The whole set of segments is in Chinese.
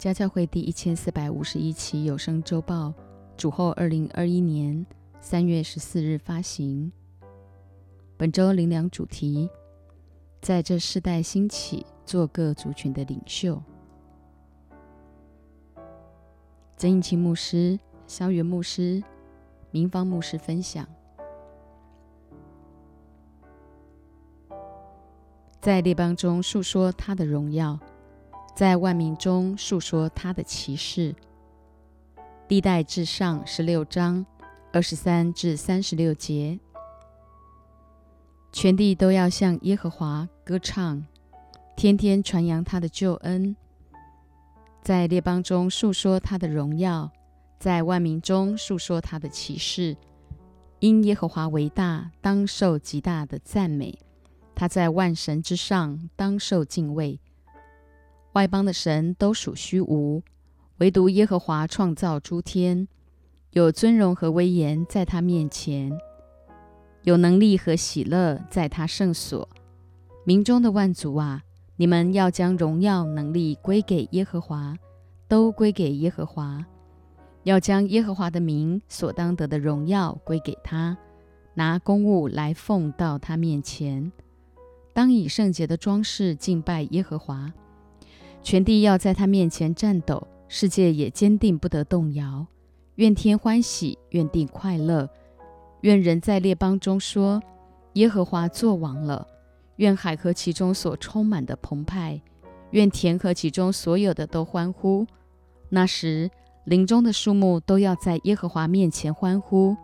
家教会第一千四百五十一期有声周报，主后二零二一年三月十四日发行。本周灵粮主题：在这世代兴起做各族群的领袖。曾应清牧师、萧元牧师、明芳牧师分享，在列邦中述说他的荣耀。在万民中述说他的奇事。历代至上十六章二十三至三十六节，全地都要向耶和华歌唱，天天传扬他的救恩。在列邦中述说他的荣耀，在万民中述说他的奇事。因耶和华为大，当受极大的赞美。他在万神之上，当受敬畏。外邦的神都属虚无，唯独耶和华创造诸天，有尊荣和威严在他面前，有能力和喜乐在他圣所。民中的万族啊，你们要将荣耀能力归给耶和华，都归给耶和华，要将耶和华的名所当得的荣耀归给他，拿公物来奉到他面前，当以圣洁的装饰敬拜耶和华。全地要在他面前颤抖，世界也坚定不得动摇。愿天欢喜，愿地快乐，愿人在列邦中说：耶和华作王了。愿海和其中所充满的澎湃，愿田和其中所有的都欢呼。那时，林中的树木都要在耶和华面前欢呼，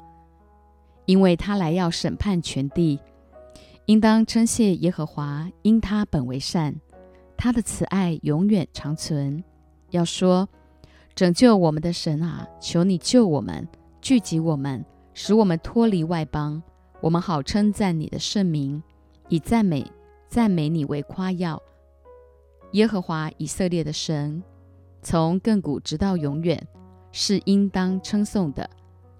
因为他来要审判全地。应当称谢耶和华，因他本为善。他的慈爱永远长存。要说拯救我们的神啊，求你救我们，聚集我们，使我们脱离外邦，我们好称赞你的圣名，以赞美赞美你为夸耀。耶和华以色列的神，从亘古直到永远，是应当称颂的。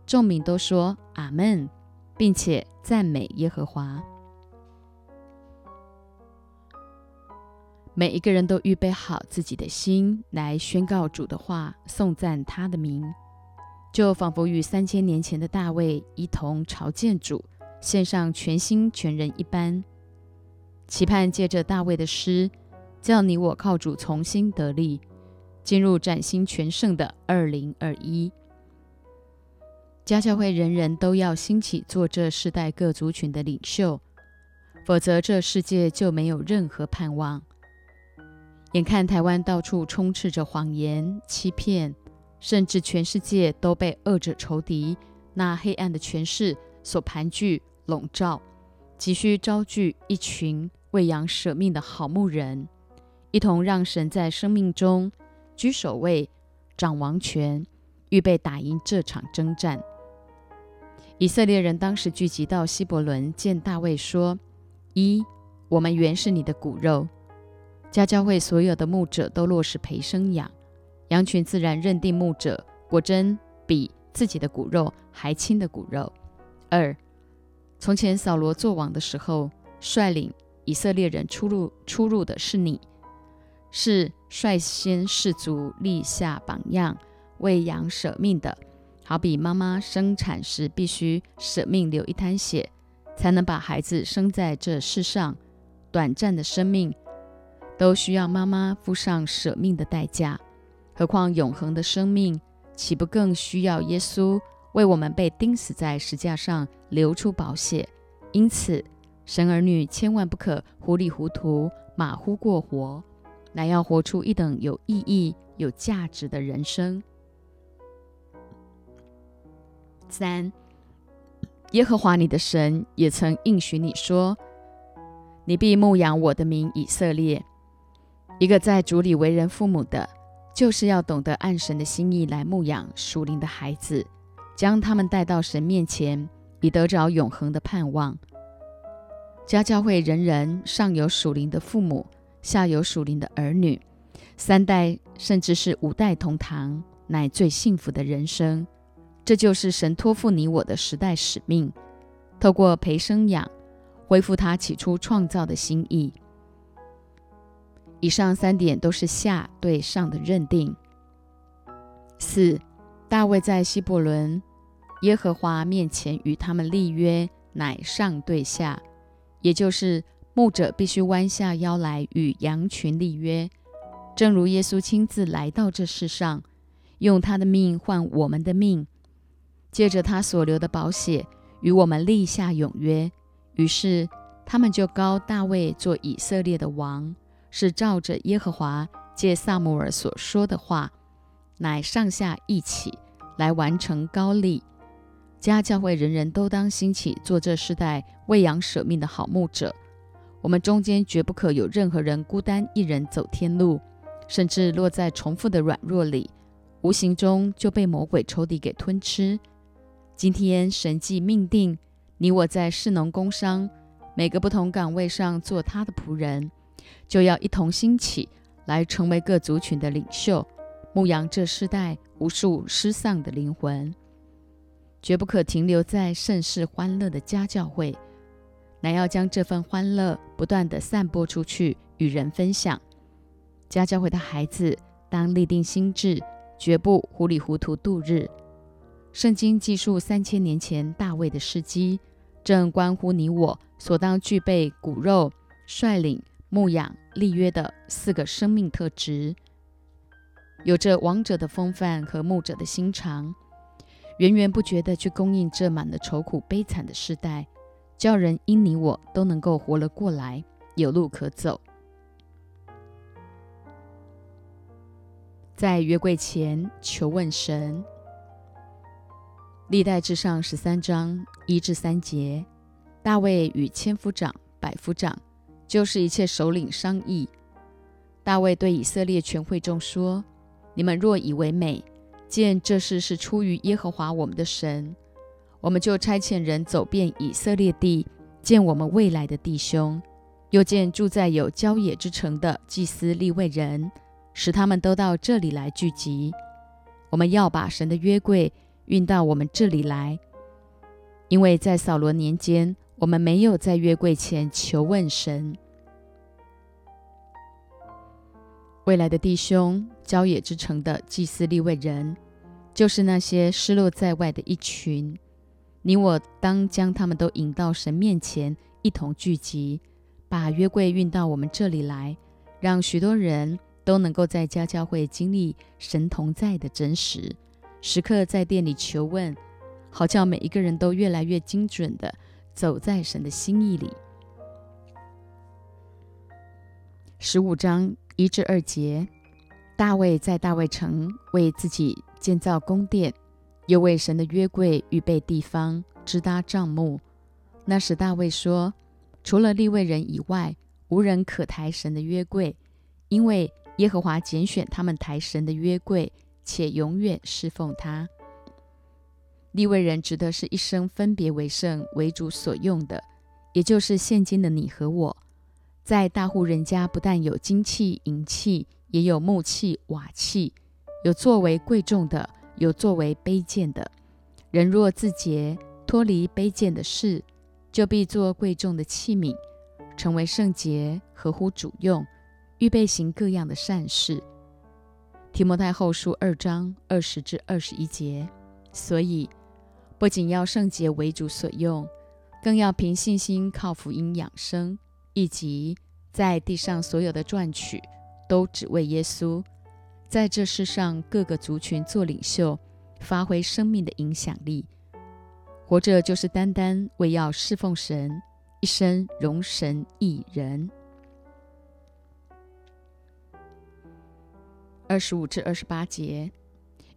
众民都说阿门，并且赞美耶和华。每一个人都预备好自己的心来宣告主的话，颂赞他的名，就仿佛与三千年前的大卫一同朝见主，献上全心全人一般，期盼借着大卫的诗，叫你我靠主重新得力，进入崭新全盛的二零二一。家教会人人都要兴起做这世代各族群的领袖，否则这世界就没有任何盼望。眼看台湾到处充斥着谎言、欺骗，甚至全世界都被恶者仇敌那黑暗的权势所盘踞笼罩，急需招聚一群喂养舍命的好牧人，一同让神在生命中居首位、掌王权，预备打赢这场征战。以色列人当时聚集到希伯伦，见大卫说：“一，我们原是你的骨肉。”家教会所有的牧者都落实陪生养，羊群自然认定牧者果真比自己的骨肉还亲的骨肉。二，从前扫罗做王的时候，率领以色列人出入出入的是你，是率先士卒立下榜样，为羊舍命的，好比妈妈生产时必须舍命流一滩血，才能把孩子生在这世上，短暂的生命。都需要妈妈付上舍命的代价，何况永恒的生命，岂不更需要耶稣为我们被钉死在石架上流出宝血？因此，神儿女千万不可糊里糊涂、马虎过活，乃要活出一等有意义、有价值的人生。三，耶和华你的神也曾应许你说：“你必牧养我的名以色列。”一个在主里为人父母的，就是要懂得按神的心意来牧养属灵的孩子，将他们带到神面前，以得着永恒的盼望。家教会人人上有属灵的父母，下有属灵的儿女，三代甚至是五代同堂，乃最幸福的人生。这就是神托付你我的时代使命，透过培生养，恢复他起初创造的心意。以上三点都是下对上的认定，四，大卫在希伯伦耶和华面前与他们立约，乃上对下，也就是牧者必须弯下腰来与羊群立约，正如耶稣亲自来到这世上，用他的命换我们的命，借着他所流的宝血与我们立下永约。于是他们就高大卫做以色列的王，是照着耶和华借萨姆尔所说的话。乃上下一起来完成高利。家教会人人都当兴起做这世代喂养舍命的好牧者。我们中间绝不可有任何人孤单一人走天路，甚至落在重复的软弱里，无形中就被魔鬼仇敌给吞吃。今天神既命定你我在士农工商每个不同岗位上做他的仆人，就要一同兴起来成为各族群的领袖。牧养这世代无数失丧的灵魂，绝不可停留在盛世欢乐的家教会，乃要将这份欢乐不断的散播出去，与人分享。家教会的孩子当立定心智，绝不糊里糊涂度日。圣经记述三千年前大卫的事迹，正关乎你我所当具备骨肉、率领、牧养、立约的四个生命特质。有着王者的风范和牧者的心肠，源源不绝地去供应这满了愁苦悲惨的时代，叫人因你我都能够活了过来，有路可走。在约柜前求问神，历代至上十三章一至三节，大卫与千夫长、百夫长，就是一切首领商议。大卫对以色列全会众说。你们若以为美，见这事是出于耶和华我们的神，我们就差遣人走遍以色列地，见我们未来的弟兄，又见住在有郊野之城的祭司立位人，使他们都到这里来聚集。我们要把神的约柜运到我们这里来，因为在扫罗年间，我们没有在约柜前求问神。未来的弟兄，郊野之城的祭司立位人，就是那些失落在外的一群。你我当将他们都引到神面前，一同聚集，把约柜运到我们这里来，让许多人都能够在家教会经历神同在的真实，时刻在店里求问，好叫每一个人都越来越精准的走在神的心意里。十五章。一至二节，大卫在大卫城为自己建造宫殿，又为神的约柜预备地方，支搭帐幕。那时大卫说：“除了立位人以外，无人可抬神的约柜，因为耶和华拣选他们抬神的约柜，且永远侍奉他。立位人指的是一生分别为圣、为主所用的，也就是现今的你和我。”在大户人家，不但有金器、银器，也有木器、瓦器，有作为贵重的，有作为卑贱的。人若自洁，脱离卑贱的事，就必做贵重的器皿，成为圣洁，合乎主用，预备行各样的善事。提摩太后书二章二十至二十一节。所以，不仅要圣洁为主所用，更要凭信心靠福音养生。以及在地上所有的赚取，都只为耶稣，在这世上各个族群做领袖，发挥生命的影响力。活着就是单单为要侍奉神，一生容神一人。二十五至二十八节。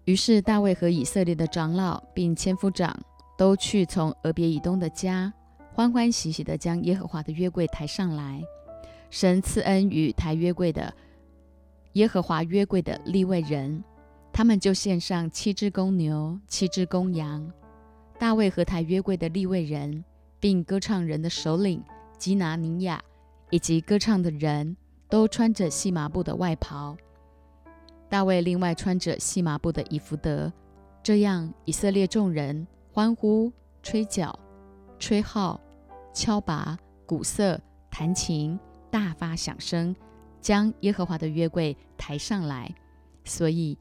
于是大卫和以色列的长老并千夫长都去从俄别以东的家。欢欢喜喜地将耶和华的约柜抬上来，神赐恩与抬约柜的耶和华约柜的立位人，他们就献上七只公牛、七只公羊。大卫和抬约柜的立位人，并歌唱人的首领基拿尼亚，以及歌唱的人都穿着细麻布的外袍。大卫另外穿着细麻布的以弗德，这样以色列众人欢呼、吹角、吹号。敲拔、鼓瑟、弹琴，大发响声，将耶和华的约柜抬上来。所以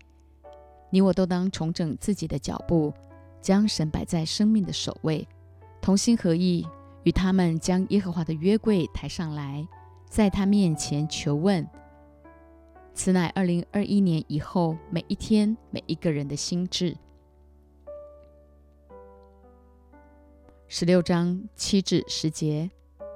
你我都当重整自己的脚步，将神摆在生命的首位，同心合意，与他们将耶和华的约柜抬上来，在他面前求问。此乃二零二一年以后每一天每一个人的心智。十六章七至十节，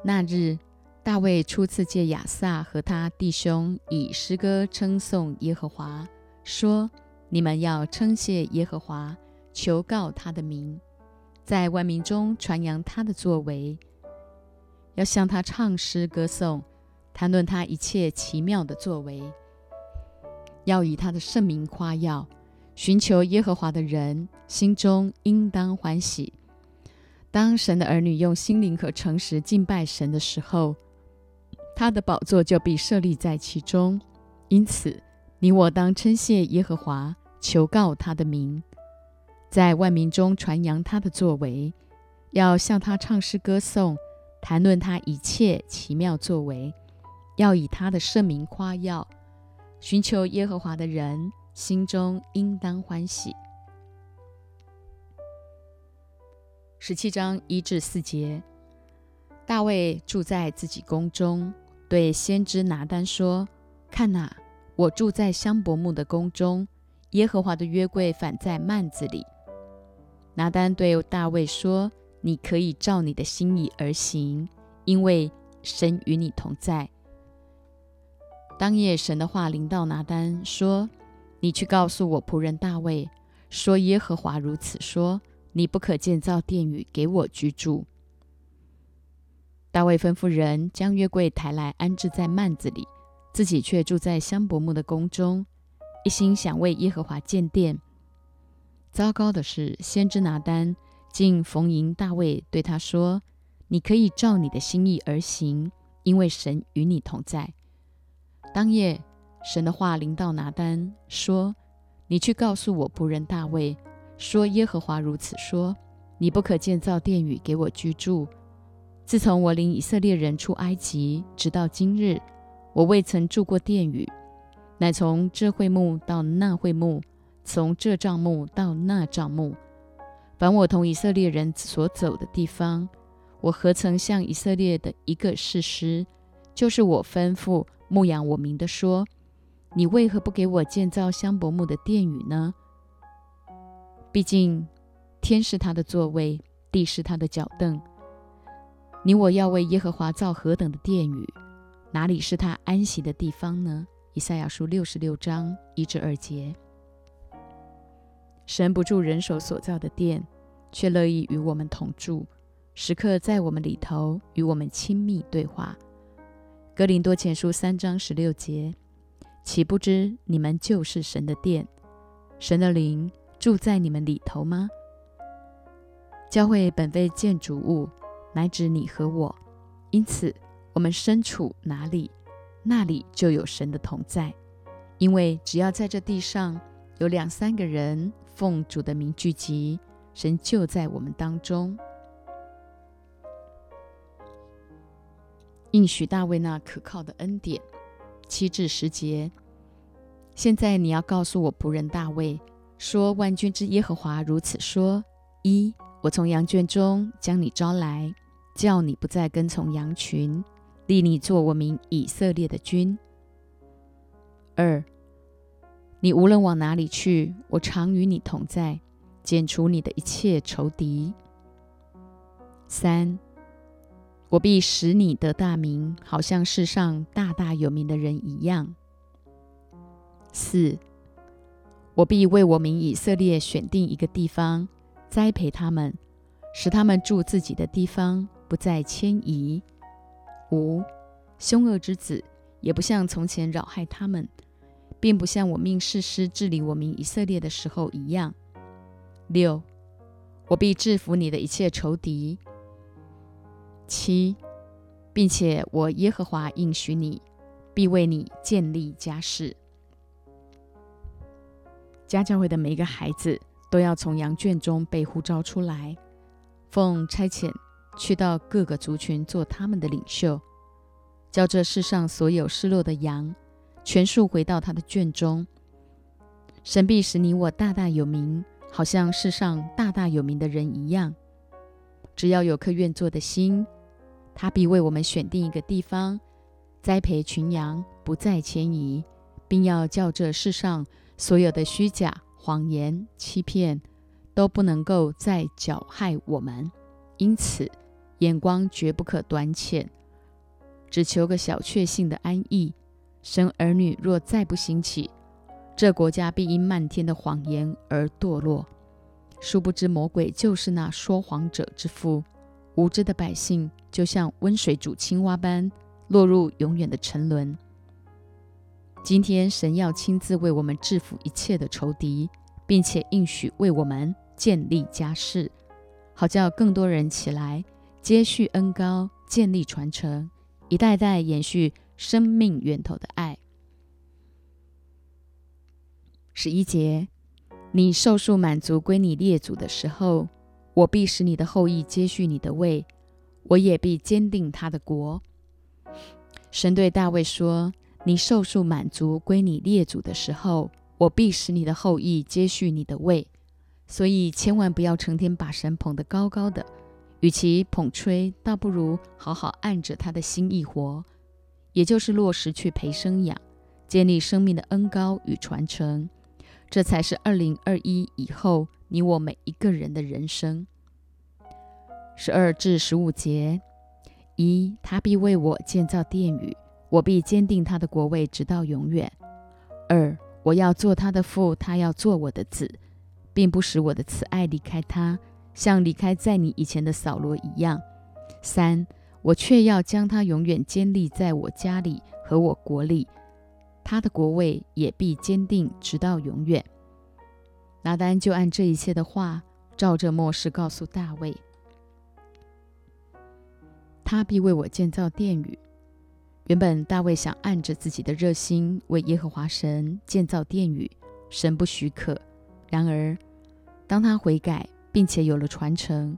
那日大卫初次借亚萨和他弟兄以诗歌称颂耶和华，说：“你们要称谢耶和华，求告他的名，在万民中传扬他的作为，要向他唱诗歌颂，谈论他一切奇妙的作为。”要以他的圣名夸耀，寻求耶和华的人心中应当欢喜。当神的儿女用心灵和诚实敬拜神的时候，他的宝座就必设立在其中。因此，你我当称谢耶和华，求告他的名，在万民中传扬他的作为，要向他唱诗歌颂，谈论他一切奇妙作为，要以他的圣名夸耀。寻求耶和华的人心中应当欢喜。十七章一至四节，大卫住在自己宫中，对先知拿单说：“看哪，我住在香柏木的宫中，耶和华的约柜反在幔子里。”拿单对大卫说：“你可以照你的心意而行，因为神与你同在。”当夜，神的话临到拿单说：“你去告诉我仆人大卫，说耶和华如此说：你不可建造殿宇给我居住。”大卫吩咐人将约柜抬来安置在幔子里，自己却住在香柏木的宫中，一心想为耶和华建殿。糟糕的是，先知拿单竟逢迎大卫，对他说：“你可以照你的心意而行，因为神与你同在。”当夜，神的话临到拿单，说：“你去告诉我仆人大卫，说耶和华如此说：你不可建造殿宇给我居住。自从我领以色列人出埃及，直到今日，我未曾住过殿宇，乃从这会幕到那会幕，从这帐幕到那帐幕。凡我同以色列人所走的地方，我何曾向以色列的一个事师，就是我吩咐。”牧羊我明的说：“你为何不给我建造香柏木的殿宇呢？毕竟天是他的座位，地是他的脚凳。你我要为耶和华造何等的殿宇？哪里是他安息的地方呢？”以赛亚书六十六章一至二节。神不住人手所造的殿，却乐意与我们同住，时刻在我们里头与我们亲密对话。格林多前书三章十六节，岂不知你们就是神的殿，神的灵住在你们里头吗？教会本非建筑物，乃指你和我，因此我们身处哪里，那里就有神的同在。因为只要在这地上有两三个人奉主的名聚集，神就在我们当中。应许大卫那可靠的恩典，七至十节。现在你要告诉我仆人大卫，说万军之耶和华如此说：一，我从羊圈中将你招来，叫你不再跟从羊群，立你做我名以色列的君；二，你无论往哪里去，我常与你同在，剪除你的一切仇敌；三。我必使你得大名，好像世上大大有名的人一样。四，我必为我名以色列选定一个地方，栽培他们，使他们住自己的地方，不再迁移。五，凶恶之子也不像从前扰害他们，并不像我命世师治理我名以色列的时候一样。六，我必制服你的一切仇敌。七，并且我耶和华应许你，必为你建立家室。家教会的每一个孩子都要从羊圈中被呼召出来，奉差遣去到各个族群做他们的领袖，叫这世上所有失落的羊全数回到他的圈中，神必使你我大大有名，好像世上大大有名的人一样。只要有颗愿做的心，他必为我们选定一个地方，栽培群羊，不再迁移，并要叫这世上所有的虚假、谎言、欺骗，都不能够再搅害我们。因此，眼光绝不可短浅，只求个小确幸的安逸。生儿女若再不兴起，这国家必因漫天的谎言而堕落。殊不知，魔鬼就是那说谎者之父。无知的百姓就像温水煮青蛙般，落入永远的沉沦。今天，神要亲自为我们制服一切的仇敌，并且应许为我们建立家室，好叫更多人起来接续恩高，建立传承，一代代延续生命源头的爱。十一节。你受数满足归你列祖的时候，我必使你的后裔接续你的位，我也必坚定他的国。神对大卫说：“你受数满足归你列祖的时候，我必使你的后裔接续你的位。”所以千万不要成天把神捧得高高的，与其捧吹，倒不如好好按着他的心意活，也就是落实去培生养，建立生命的恩高与传承。这才是二零二一以后你我每一个人的人生。十二至十五节：一，他必为我建造殿宇，我必坚定他的国位，直到永远。二，我要做他的父，他要做我的子，并不使我的慈爱离开他，像离开在你以前的扫罗一样。三，我却要将他永远坚立在我家里和我国里。他的国位也必坚定，直到永远。拿单就按这一切的话，照着末世告诉大卫：他必为我建造殿宇。原本大卫想按着自己的热心为耶和华神建造殿宇，神不许可。然而，当他悔改，并且有了传承，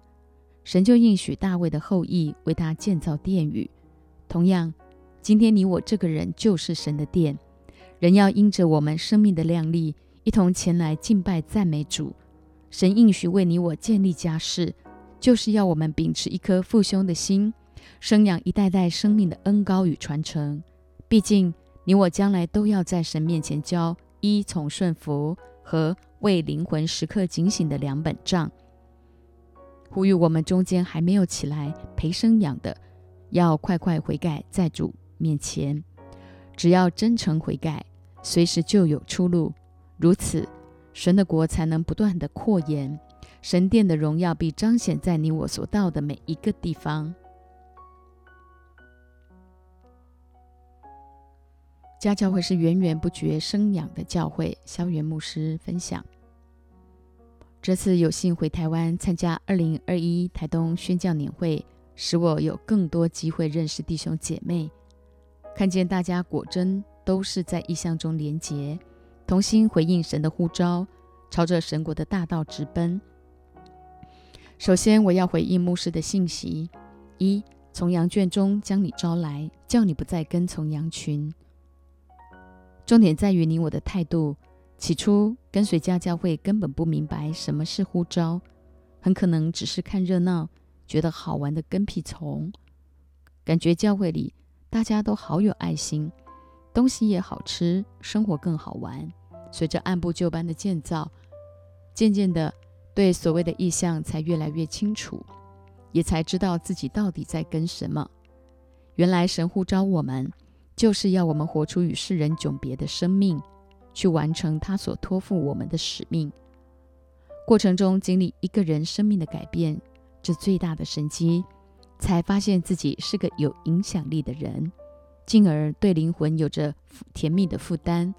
神就应许大卫的后裔为他建造殿宇。同样，今天你我这个人就是神的殿。人要因着我们生命的亮丽，一同前来敬拜赞美主。神应许为你我建立家室，就是要我们秉持一颗父兄的心，生养一代代生命的恩高与传承。毕竟你我将来都要在神面前交依从顺服和为灵魂时刻警醒的两本账。呼吁我们中间还没有起来陪生养的，要快快悔改，在主面前，只要真诚悔改。随时就有出路，如此，神的国才能不断的扩延，神殿的荣耀必彰显在你我所到的每一个地方。家教会是源源不绝生养的教会。萧元牧师分享，这次有幸回台湾参加二零二一台东宣教年会，使我有更多机会认识弟兄姐妹，看见大家果真。都是在意象中连结，同心回应神的呼召，朝着神国的大道直奔。首先，我要回应牧师的信息：一，从羊圈中将你招来，叫你不再跟从羊群。重点在于你我的态度。起初跟随家教会，根本不明白什么是呼召，很可能只是看热闹，觉得好玩的跟屁虫。感觉教会里大家都好有爱心。东西也好吃，生活更好玩。随着按部就班的建造，渐渐的，对所谓的意象才越来越清楚，也才知道自己到底在跟什么。原来神呼召我们，就是要我们活出与世人迥别的生命，去完成他所托付我们的使命。过程中经历一个人生命的改变，这最大的神机，才发现自己是个有影响力的人。进而对灵魂有着甜蜜的负担，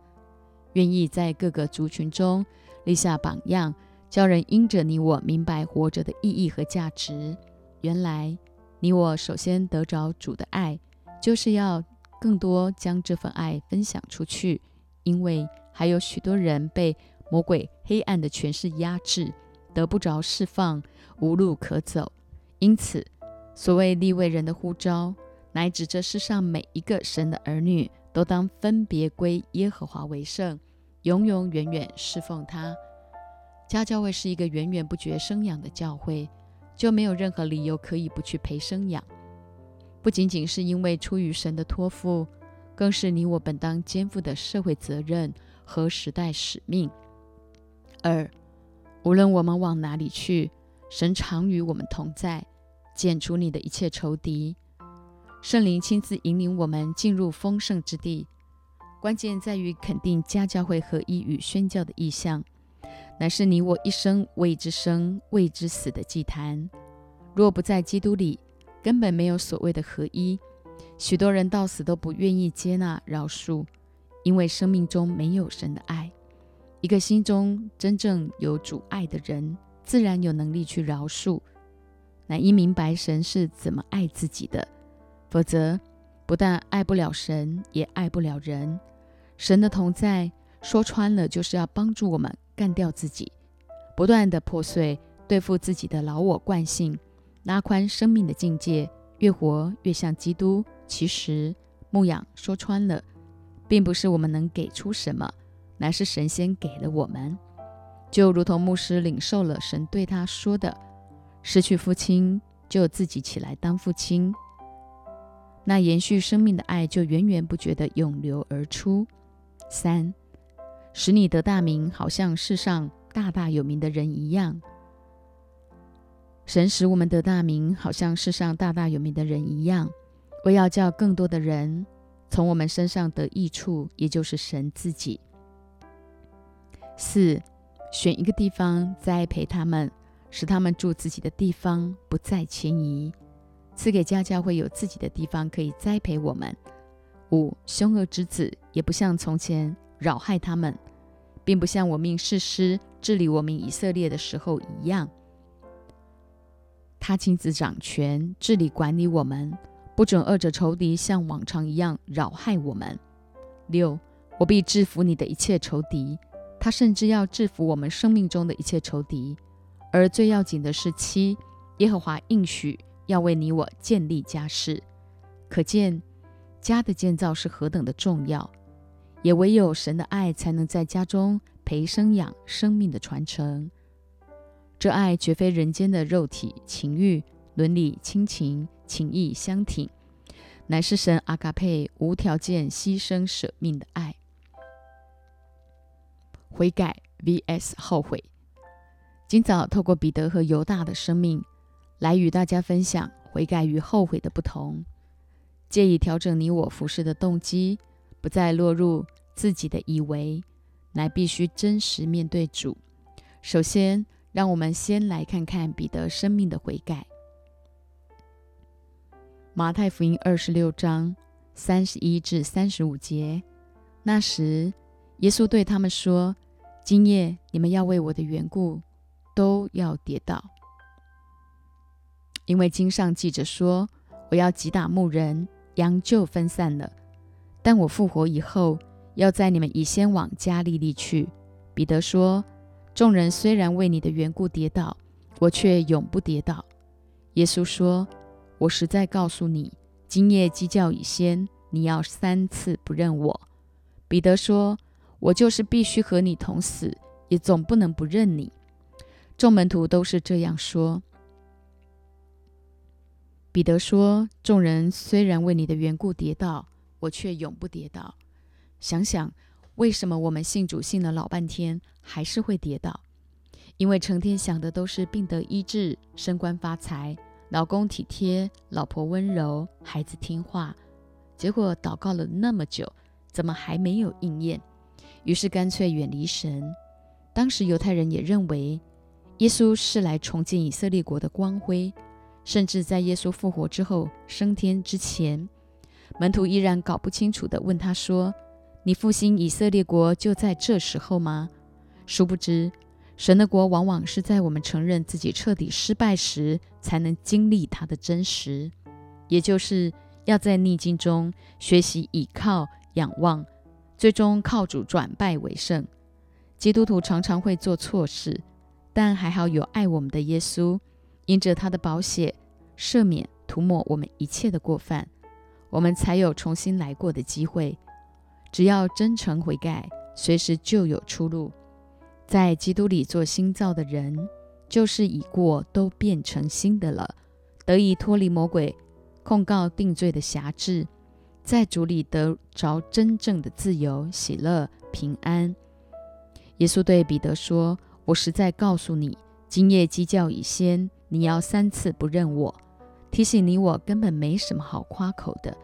愿意在各个族群中立下榜样，教人因着你我明白活着的意义和价值。原来你我首先得着主的爱，就是要更多将这份爱分享出去，因为还有许多人被魔鬼黑暗的权势压制，得不着释放，无路可走。因此，所谓立位人的呼召。乃指这世上每一个神的儿女，都当分别归耶和华为圣，永永远远侍奉他。家教会是一个源源不绝生养的教会，就没有任何理由可以不去陪生养。不仅仅是因为出于神的托付，更是你我本当肩负的社会责任和时代使命。二，无论我们往哪里去，神常与我们同在，剪除你的一切仇敌。圣灵亲自引领我们进入丰盛之地。关键在于肯定家教会合一与宣教的意向，乃是你我一生为之生、为之死的祭坛。若不在基督里，根本没有所谓的合一，许多人到死都不愿意接纳饶恕，因为生命中没有神的爱。一个心中真正有主爱的人，自然有能力去饶恕，乃因明白神是怎么爱自己的。否则，不但爱不了神，也爱不了人。神的同在，说穿了就是要帮助我们干掉自己，不断的破碎对付自己的老我惯性。拉宽生命的境界，越活越像基督。其实牧养说穿了，并不是我们能给出什么，乃是神仙给了我们。就如同牧师领受了神对他说的：“失去父亲，就自己起来当父亲。”那延续生命的爱就源源不绝地涌流而出。三，使你得大名，好像世上大大有名的人一样。神使我们得大名，好像世上大大有名的人一样，为要叫更多的人从我们身上得益处，也就是神自己。四，选一个地方栽培他们，使他们住自己的地方，不再迁移，赐给家教会有自己的地方可以栽培我们。五，凶恶之子也不像从前扰害他们，并不像我命誓师治理我们以色列的时候一样。他亲自掌权，治理管理我们，不准恶者仇敌像往常一样扰害我们。六，我必制服你的一切仇敌。他甚至要制服我们生命中的一切仇敌。而最要紧的是七，耶和华应许要为你我建立家室。可见家的建造是何等的重要，也唯有神的爱才能在家中培生养生命的传承。这爱绝非人间的肉体情欲、伦理亲情、情义相挺，乃是神阿嘎佩无条件牺牲舍命的爱。悔改 vs 后悔。今早透过彼得和犹大的生命，来与大家分享悔改与后悔的不同，借以调整你我服侍的动机，不再落入自己的以为，乃必须真实面对主。首先。让我们先来看看彼得生命的悔改。马太福音二十六章三十一至三十五节，那时耶稣对他们说：“今夜你们要为我的缘故都要跌倒，因为经上记着说，我要击打牧人，羊就分散了。但我复活以后，要在你们以先往加利利去。”彼得说。众人虽然为你的缘故跌倒，我却永不跌倒。耶稣说：“我实在告诉你，今夜鸡叫以先，你要三次不认我。”彼得说：“我就是必须和你同死，也总不能不认你。”众门徒都是这样说。彼得说：“众人虽然为你的缘故跌倒，我却永不跌倒。”想想。为什么我们信主信了老半天还是会跌倒？因为成天想的都是病得医治、升官发财、老公体贴、老婆温柔、孩子听话，结果祷告了那么久，怎么还没有应验？于是干脆远离神。当时犹太人也认为耶稣是来重建以色列国的光辉，甚至在耶稣复活之后升天之前，门徒依然搞不清楚地问他说。你复兴以色列国就在这时候吗？殊不知，神的国往往是在我们承认自己彻底失败时，才能经历它的真实。也就是要在逆境中学习倚靠、仰望，最终靠主转败为胜。基督徒常常会做错事，但还好有爱我们的耶稣，因着他的宝血赦免、涂抹我们一切的过犯，我们才有重新来过的机会。只要真诚悔改，随时就有出路。在基督里做新造的人，就是已过都变成新的了，得以脱离魔鬼控告定罪的辖制，在主里得着真正的自由、喜乐、平安。耶稣对彼得说：“我实在告诉你，今夜鸡叫以先，你要三次不认我。”提醒你，我根本没什么好夸口的。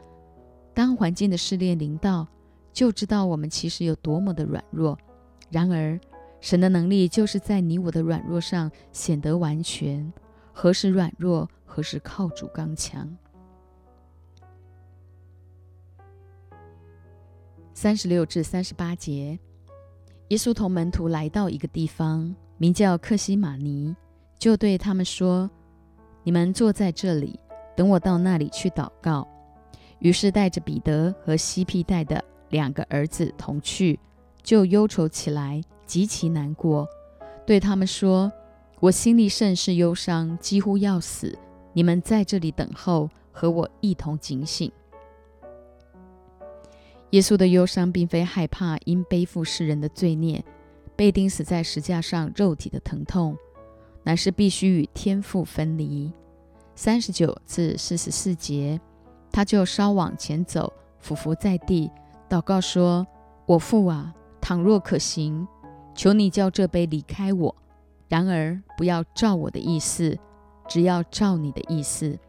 当环境的试炼临到，就知道我们其实有多么的软弱。然而，神的能力就是在你我的软弱上显得完全。何时软弱，何时靠主刚强。三十六至三十八节，耶稣同门徒来到一个地方，名叫克西马尼，就对他们说：“你们坐在这里，等我到那里去祷告。”于是带着彼得和西庇带的两个儿子同去，就忧愁起来，极其难过，对他们说：“我心里甚是忧伤，几乎要死。你们在这里等候，和我一同警醒。”耶稣的忧伤并非害怕因背负世人的罪孽被钉死在石架上肉体的疼痛，乃是必须与天父分离。三十九至四十四节。他就稍往前走，俯伏在地，祷告说：“我父啊，倘若可行，求你叫这杯离开我；然而不要照我的意思，只要照你的意思。”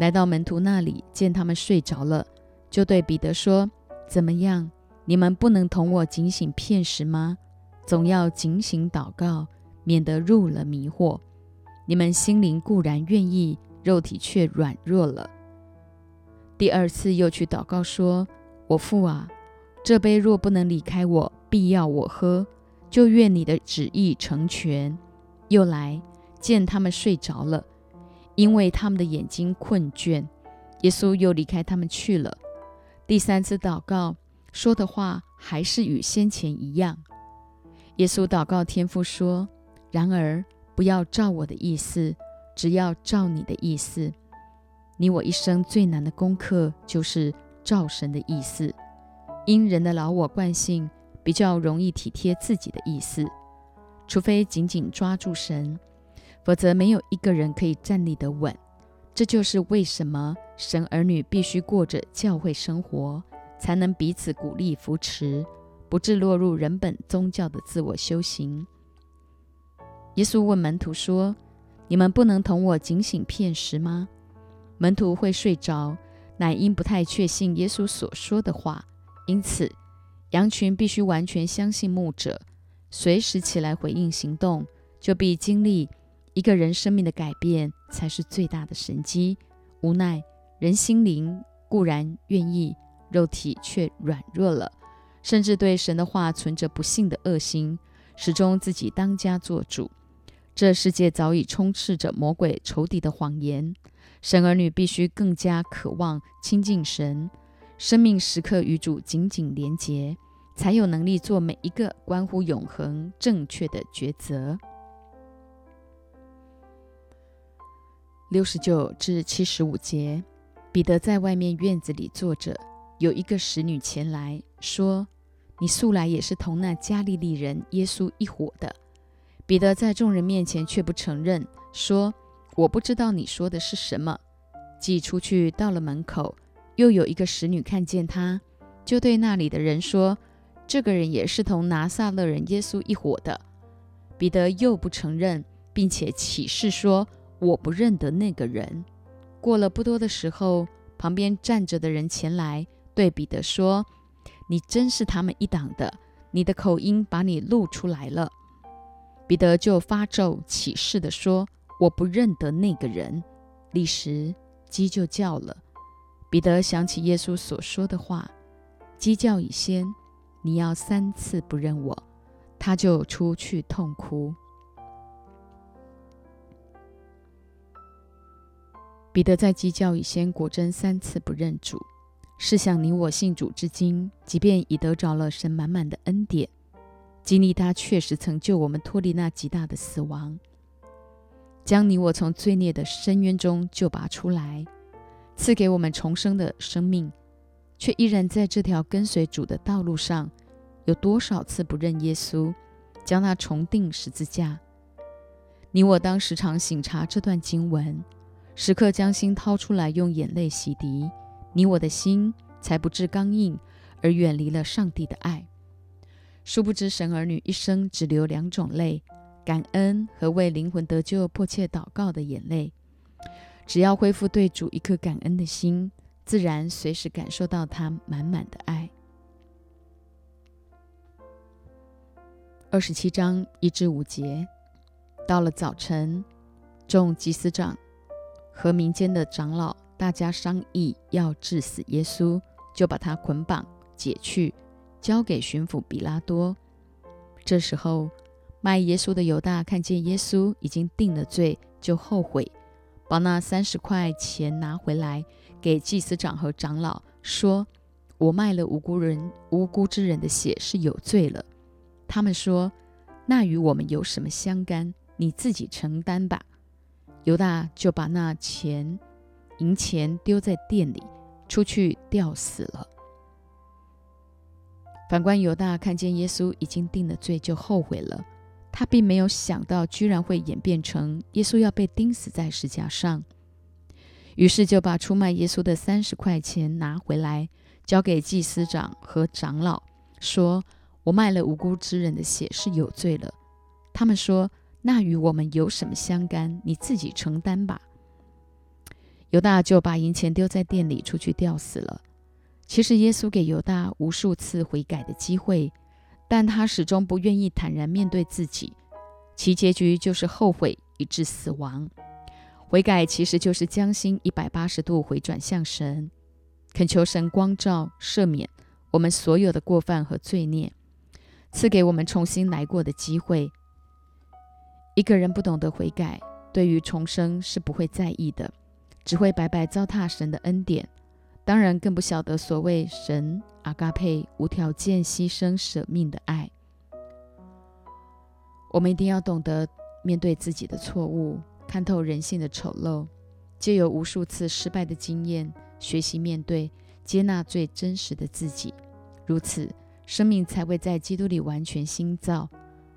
来到门徒那里，见他们睡着了，就对彼得说：“怎么样？你们不能同我警醒片时吗？总要警醒祷告，免得入了迷惑。你们心灵固然愿意，肉体却软弱了。”第二次又去祷告说：“我父啊，这杯若不能离开我，必要我喝，就愿你的旨意成全。”又来见他们睡着了，因为他们的眼睛困倦。耶稣又离开他们去了。第三次祷告说的话还是与先前一样。耶稣祷告天父说：“然而不要照我的意思，只要照你的意思。”你我一生最难的功课就是照神的意思，因人的老我惯性比较容易体贴自己的意思，除非紧紧抓住神，否则没有一个人可以站立得稳。这就是为什么神儿女必须过着教会生活，才能彼此鼓励扶持，不致落入人本宗教的自我修行。耶稣问门徒说：“你们不能同我警醒片时吗？”门徒会睡着，乃因不太确信耶稣所说的话，因此羊群必须完全相信牧者，随时起来回应行动，就必经历一个人生命的改变，才是最大的神机。无奈人心灵固然愿意，肉体却软弱了，甚至对神的话存着不信的恶心，始终自己当家做主。这世界早已充斥着魔鬼仇敌的谎言。神儿女必须更加渴望亲近神，生命时刻与主紧紧连结，才有能力做每一个关乎永恒正确的抉择。六十九至七十五节，彼得在外面院子里坐着，有一个使女前来说：“你素来也是同那加利利人耶稣一伙的。”彼得在众人面前却不承认，说。我不知道你说的是什么。既出去到了门口，又有一个使女看见他，就对那里的人说：“这个人也是同拿撒勒人耶稣一伙的。”彼得又不承认，并且起誓说：“我不认得那个人。”过了不多的时候，旁边站着的人前来对彼得说：“你真是他们一党的，你的口音把你露出来了。”彼得就发咒起誓的说。我不认得那个人。立时鸡就叫了。彼得想起耶稣所说的话：“鸡叫已先，你要三次不认我。”他就出去痛哭。彼得在鸡叫以先，果真三次不认主。试想你我信主至今，即便已得着了神满满的恩典，经历他确实曾救我们脱离那极大的死亡。将你我从罪孽的深渊中救拔出来，赐给我们重生的生命，却依然在这条跟随主的道路上，有多少次不认耶稣，将他重钉十字架。你我当时常醒察这段经文，时刻将心掏出来，用眼泪洗涤，你我的心才不致刚硬，而远离了上帝的爱。殊不知，神儿女一生只流两种泪：感恩和为灵魂得救迫切祷告的眼泪。只要恢复对主一颗感恩的心，自然随时感受到他满满的爱。二十七章一至五节，到了早晨，众祭司长和民间的长老大家商议要治死耶稣，就把他捆绑解去。交给巡抚比拉多。这时候，卖耶稣的犹大看见耶稣已经定了罪，就后悔，把那三十块钱拿回来给祭司长和长老，说：“我卖了无辜人、无辜之人的血是有罪了。”他们说：“那与我们有什么相干？你自己承担吧。”犹大就把那钱银钱丢在店里，出去吊死了。反观犹大看见耶稣已经定了罪，就后悔了。他并没有想到，居然会演变成耶稣要被钉死在石架上。于是就把出卖耶稣的三十块钱拿回来，交给祭司长和长老，说：“我卖了无辜之人的血是有罪了。”他们说：“那与我们有什么相干？你自己承担吧。”犹大就把银钱丢在店里，出去吊死了。其实耶稣给犹大无数次悔改的机会，但他始终不愿意坦然面对自己，其结局就是后悔以致死亡。悔改其实就是将心一百八十度回转向神，恳求神光照赦免我们所有的过犯和罪孽，赐给我们重新来过的机会。一个人不懂得悔改，对于重生是不会在意的，只会白白糟蹋神的恩典。当然，更不晓得所谓神阿嘎佩无条件牺牲舍命的爱。我们一定要懂得面对自己的错误，看透人性的丑陋，借由无数次失败的经验，学习面对、接纳最真实的自己。如此，生命才会在基督里完全新造。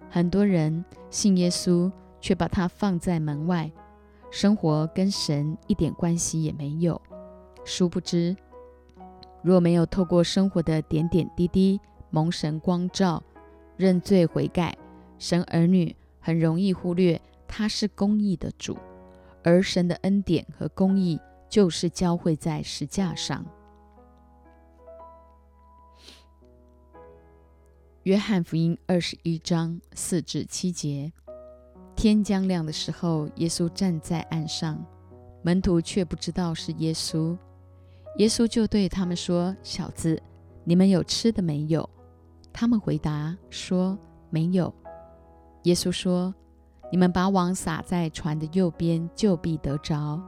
很多人信耶稣，却把他放在门外，生活跟神一点关系也没有。殊不知，若没有透过生活的点点滴滴蒙神光照、认罪悔改，神儿女很容易忽略他是公义的主，而神的恩典和公义就是交汇在石架上。约翰福音二十一章四至七节：天将亮的时候，耶稣站在岸上，门徒却不知道是耶稣。耶稣就对他们说：“小子，你们有吃的没有？”他们回答说：“没有。”耶稣说：“你们把网撒在船的右边，就必得着。”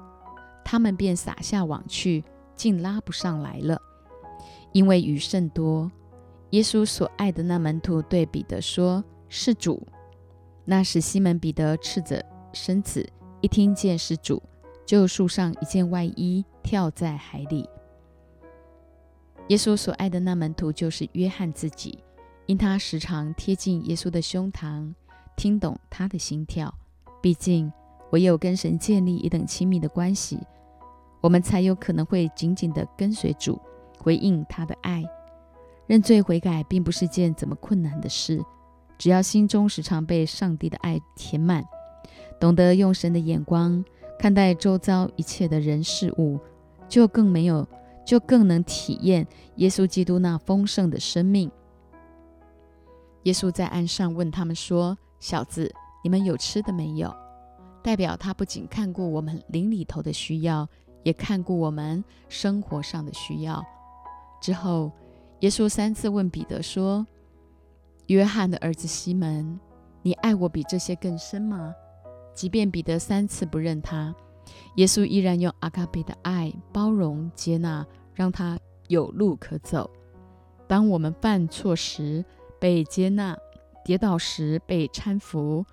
他们便撒下网去，竟拉不上来了，因为鱼甚多。耶稣所爱的那门徒对彼得说：“是主。”那时西门彼得赤着身子，一听见是主，就束上一件外衣，跳在海里。耶稣所爱的那门徒就是约翰自己，因他时常贴近耶稣的胸膛，听懂他的心跳。毕竟，唯有跟神建立一等亲密的关系，我们才有可能会紧紧地跟随主，回应他的爱。认罪悔改并不是件怎么困难的事，只要心中时常被上帝的爱填满，懂得用神的眼光看待周遭一切的人事物，就更没有。就更能体验耶稣基督那丰盛的生命。耶稣在岸上问他们说：“小子，你们有吃的没有？”代表他不仅看过我们灵里头的需要，也看过我们生活上的需要。之后，耶稣三次问彼得说：“约翰的儿子西门，你爱我比这些更深吗？”即便彼得三次不认他，耶稣依然用阿卡贝的爱包容接纳。让他有路可走。当我们犯错时被接纳，跌倒时被搀扶，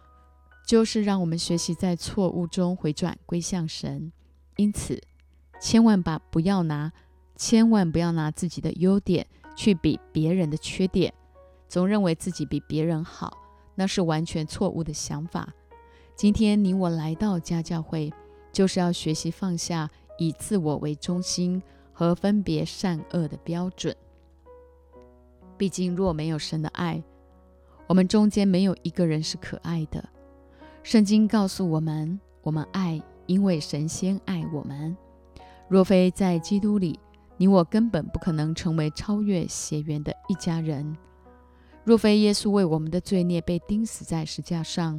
就是让我们学习在错误中回转归向神。因此，千万把不要拿，千万不要拿自己的优点去比别人的缺点，总认为自己比别人好，那是完全错误的想法。今天你我来到家教会，就是要学习放下以自我为中心和分别善恶的标准。毕竟，若没有神的爱，我们中间没有一个人是可爱的。圣经告诉我们，我们爱，因为神先爱我们。若非在基督里，你我根本不可能成为超越血缘的一家人。若非耶稣为我们的罪孽被钉死在石架上，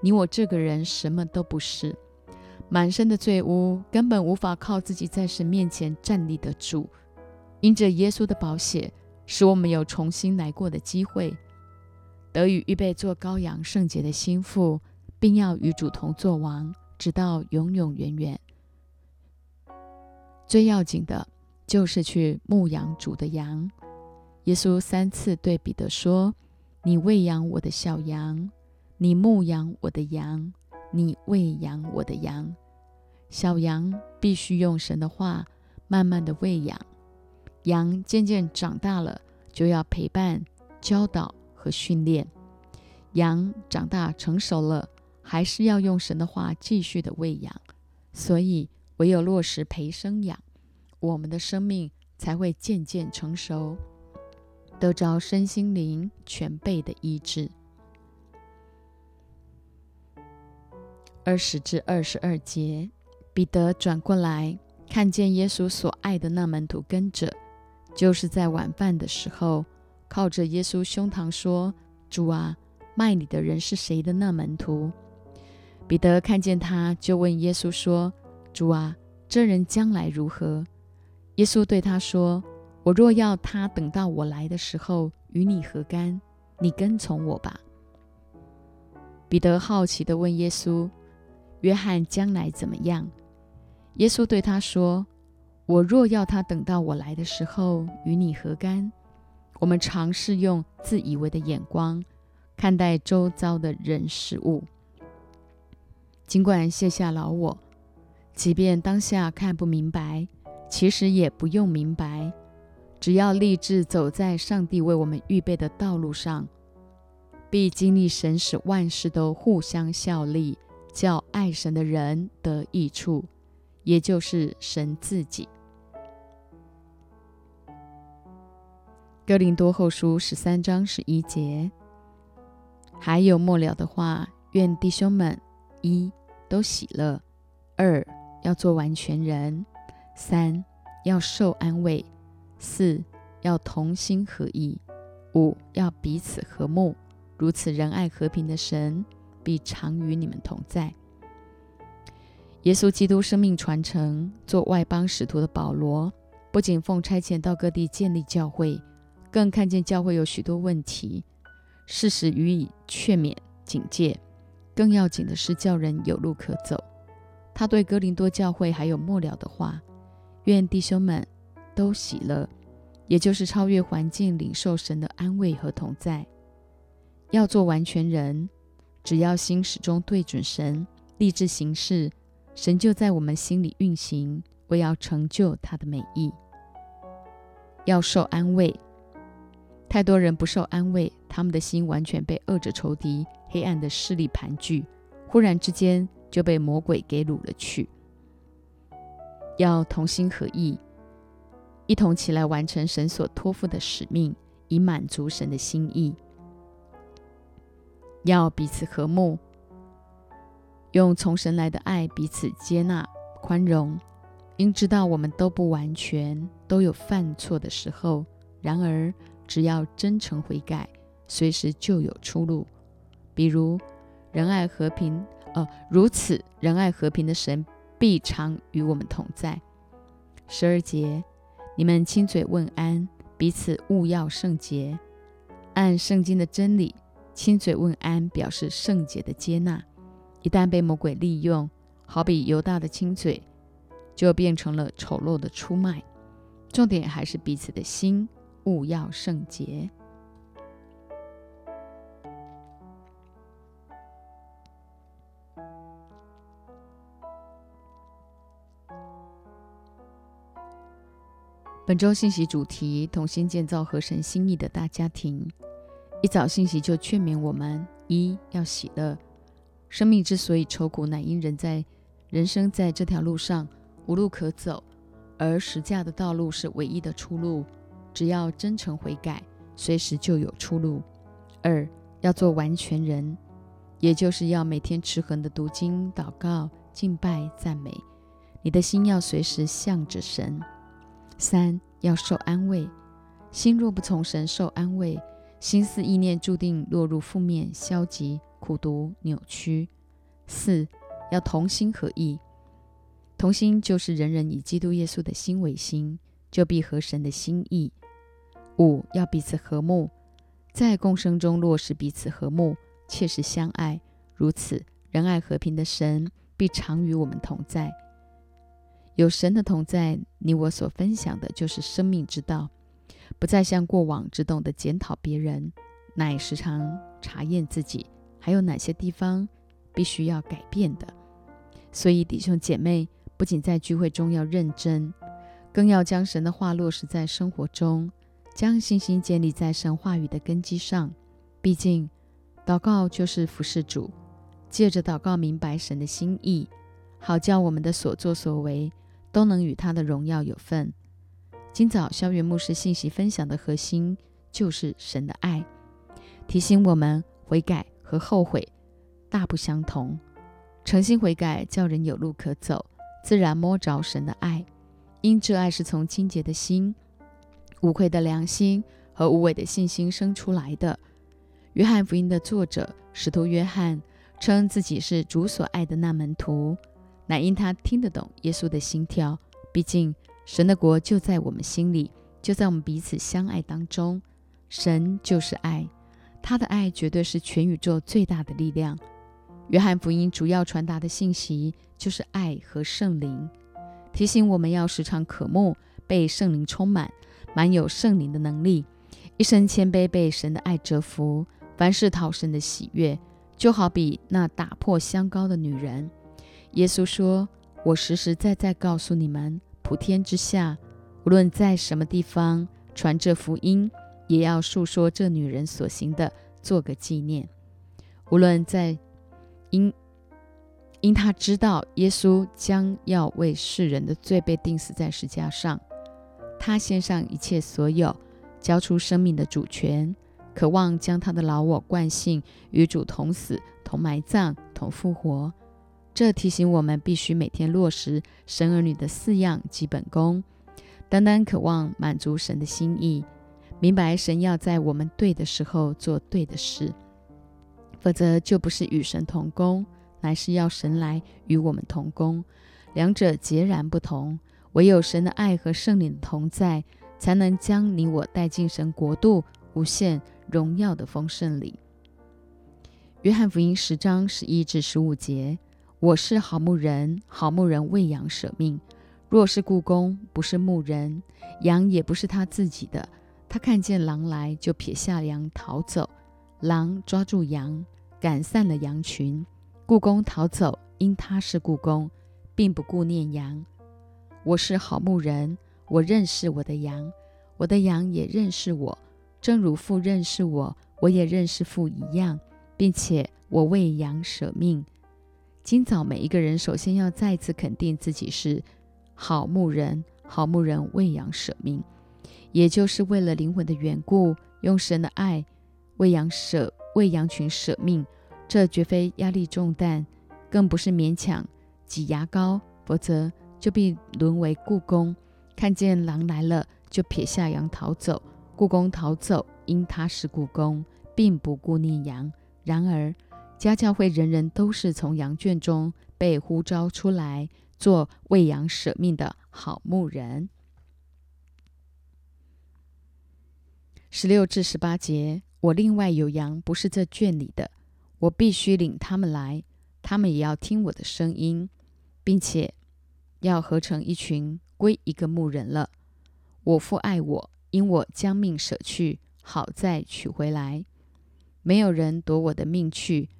你我这个人什么都不是，满身的罪污，根本无法靠自己在神面前站立得住。因着耶稣的宝血，使我们有重新来过的机会，得与预备做羔羊圣洁的心腹，并要与主同作王，直到永永远远。最要紧的就是去牧养主的羊。耶稣三次对彼得说：“你喂养我的小羊。”你牧养我的羊，你喂养我的羊。小羊必须用神的话慢慢的喂养。羊渐渐长大了，就要陪伴、教导和训练。羊长大成熟了，还是要用神的话继续的喂养。所以，唯有落实陪生养，我们的生命才会渐渐成熟，得着身心灵全备的医治。二十至二十二节，彼得转过来，看见耶稣所爱的那门徒跟着，就是在晚饭的时候，靠着耶稣胸膛说：“主啊，卖你的人是谁的那门徒？”彼得看见他，就问耶稣说：“主啊，这人将来如何？”耶稣对他说：“我若要他等到我来的时候与你何干？你跟从我吧。”彼得好奇地问耶稣。约翰将来怎么样？耶稣对他说：“我若要他等到我来的时候与你何干？”我们尝试用自以为的眼光看待周遭的人事物，尽管卸下老我，即便当下看不明白，其实也不用明白，只要立志走在上帝为我们预备的道路上，必经历神使万事都互相效力。叫爱神的人得益处，也就是神自己。哥林多后书十三章十一节，还有末了的话，愿弟兄们一都喜乐，二要做完全人，三要受安慰，四要同心合意，五要彼此和睦，如此仁爱和平的神。必常与你们同在。耶稣基督生命传承，做外邦使徒的保罗，不仅奉差遣到各地建立教会，更看见教会有许多问题，适时予以劝勉警戒。更要紧的是，叫人有路可走。他对哥林多教会还有末了的话：愿弟兄们都喜乐，也就是超越环境，领受神的安慰和同在。要做完全人。只要心始终对准神，立志行事，神就在我们心里运行，为要成就他的美意。要受安慰，太多人不受安慰，他们的心完全被恶者仇敌、黑暗的势力盘踞，忽然之间就被魔鬼给掳了去。要同心合意，一同起来完成神所托付的使命，以满足神的心意。要彼此和睦，用从神来的爱彼此接纳、宽容。应知道我们都不完全，都有犯错的时候。然而，只要真诚悔改，随时就有出路。比如仁爱和平，呃，如此仁爱和平的神必常与我们同在。十二节，你们亲嘴问安，彼此勿要圣洁，按圣经的真理。亲嘴问安，表示圣洁的接纳。一旦被魔鬼利用，好比犹大的亲嘴，就变成了丑陋的出卖。重点还是彼此的心，勿要圣洁。本周信息主题：同心建造合神心意的大家庭。一早信息就劝勉我们：一要喜乐。生命之所以愁苦，乃因人在人生在这条路上无路可走，而实价的道路是唯一的出路。只要真诚悔改，随时就有出路。二要做完全人，也就是要每天持恒的读经、祷告、敬拜、赞美，你的心要随时向着神。三要受安慰，心若不从神受安慰，心思意念注定落入负面、消极、苦读、扭曲。四要同心合意，同心就是人人以基督耶稣的心为心，就必合神的心意。五要彼此和睦，在共生中落实彼此和睦，切实相爱，如此仁爱和平的神必常与我们同在。有神的同在，你我所分享的就是生命之道，不再像过往只懂得检讨别人，乃时常查验自己，还有哪些地方必须要改变的。所以弟兄姐妹，不仅在聚会中要认真，更要将神的话落实在生活中。将信心建立在神话语的根基上，毕竟祷告就是服侍主，借着祷告明白神的心意，好叫我们的所作所为都能与他的荣耀有份。今早校园牧师信息分享的核心就是神的爱，提醒我们悔改和后悔大不相同。诚心悔改叫人有路可走，自然摸着神的爱，因这爱是从清洁的心。无愧的良心和无畏的信心生出来的。约翰福音的作者使徒约翰称自己是主所爱的那门徒，乃因他听得懂耶稣的心跳。毕竟神的国就在我们心里，就在我们彼此相爱当中。神就是爱，他的爱绝对是全宇宙最大的力量。约翰福音主要传达的信息就是爱和圣灵，提醒我们要时常渴慕被圣灵充满。满有圣灵的能力，一生谦卑，被神的爱折服，凡事讨神的喜悦，就好比那打破香膏的女人。耶稣说：“我实实在在告诉你们，普天之下，无论在什么地方传这福音，也要述说这女人所行的，做个纪念。无论在因因他知道耶稣将要为世人的罪被钉死在石架上。”他献上一切所有，交出生命的主权，渴望将他的老我惯性与主同死、同埋葬、同复活。这提醒我们必须每天落实神儿女的四样基本功，单单渴望满足神的心意，明白神要在我们对的时候做对的事，否则就不是与神同工，乃是要神来与我们同工，两者截然不同。唯有神的爱和圣灵的同在，才能将你我带进神国度无限荣耀的丰盛里。约翰福音十章十一至十五节：我是好牧人，好牧人为羊舍命。若是故宫不是牧人，羊也不是他自己的。他看见狼来，就撇下羊逃走。狼抓住羊，赶散了羊群。故宫逃走，因他是故宫，并不顾念羊。我是好牧人，我认识我的羊，我的羊也认识我，正如父认识我，我也认识父一样，并且我为羊舍命。今早每一个人首先要再次肯定自己是好牧人，好牧人为羊舍命，也就是为了灵魂的缘故，用神的爱为羊舍为羊群舍命。这绝非压力重担，更不是勉强挤牙膏，否则。就必沦为故宫，看见狼来了就撇下羊逃走。故宫逃走，因他是故宫，并不顾念羊。然而，家教会人人都是从羊圈中被呼召出来，做喂羊舍命的好牧人。十六至十八节，我另外有羊，不是这圈里的，我必须领他们来，他们也要听我的声音，并且。要合成一群，归一个牧人了。我父爱我，因我将命舍去，好再取回来。没有人夺我的命去，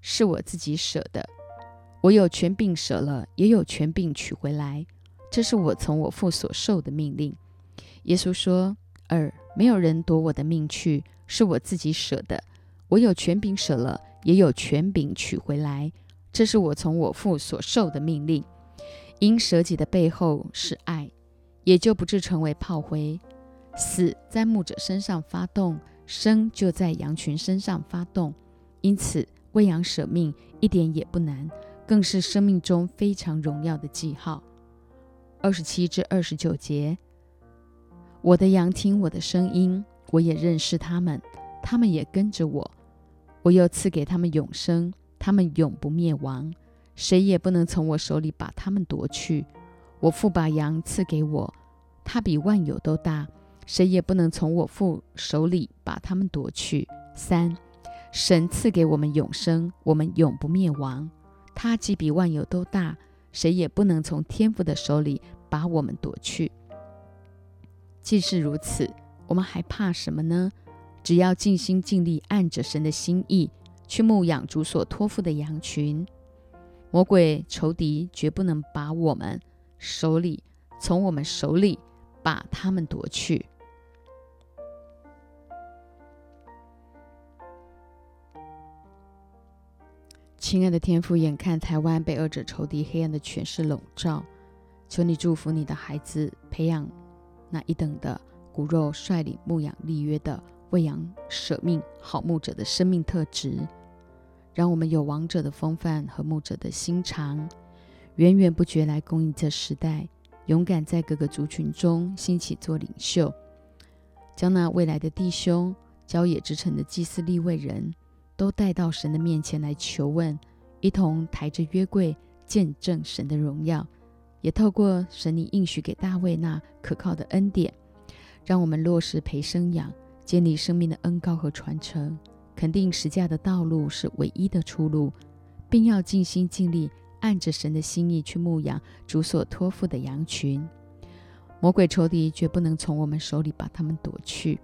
是我自己舍的。我有权柄舍了，也有权柄取回来。这是我从我父所受的命令。耶稣说：“二，没有人夺我的命去，是我自己舍的。我有权柄舍了，也有权柄取回来。这是我从我父所受的命令。因舍己的背后是爱，也就不致成为炮灰。死在牧者身上发动，生就在羊群身上发动。因此，喂养舍命一点也不难，更是生命中非常荣耀的记号。二十七至二十九节，我的羊听我的声音，我也认识他们，他们也跟着我。我又赐给他们永生，他们永不灭亡，谁也不能从我手里把他们夺去。我父把羊赐给我，他比万有都大，谁也不能从我父手里把他们夺去。三，神赐给我们永生，我们永不灭亡。他既比万有都大。谁也不能从天父的手里把我们夺去。既是如此，我们还怕什么呢？只要尽心尽力，按着神的心意去牧养主所托付的羊群，魔鬼仇敌绝不能把我们手里从我们手里把他们夺去。亲爱的天父，眼看台湾被恶者仇敌黑暗的权势笼罩，求你祝福你的孩子，培养那一等的骨肉率领牧养立约的喂养舍命好牧者的生命特质，让我们有王者的风范和牧者的心肠，源源不绝来供应这时代，勇敢在各个族群中兴起做领袖，将那未来的弟兄郊野之城的祭司立位人。都带到神的面前来求问，一同抬着约柜见证神的荣耀，也透过神你应许给大卫那可靠的恩典，让我们落实陪生养，建立生命的恩高和传承，肯定实价的道路是唯一的出路，并要尽心尽力按着神的心意去牧养主所托付的羊群，魔鬼仇敌绝不能从我们手里把他们夺去。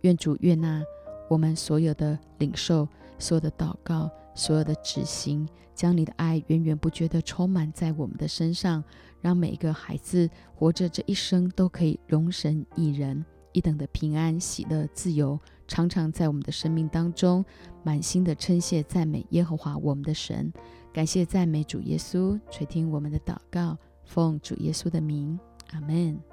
愿主悦纳我们所有的领受。所有的祷告，所有的执行，将你的爱源源不绝地充满在我们的身上，让每一个孩子活着这一生都可以容神一人，一等的平安、喜乐、自由，常常在我们的生命当中，满心的称谢赞美耶和华我们的神，感谢赞美主耶稣，垂听我们的祷告，奉主耶稣的名，阿门。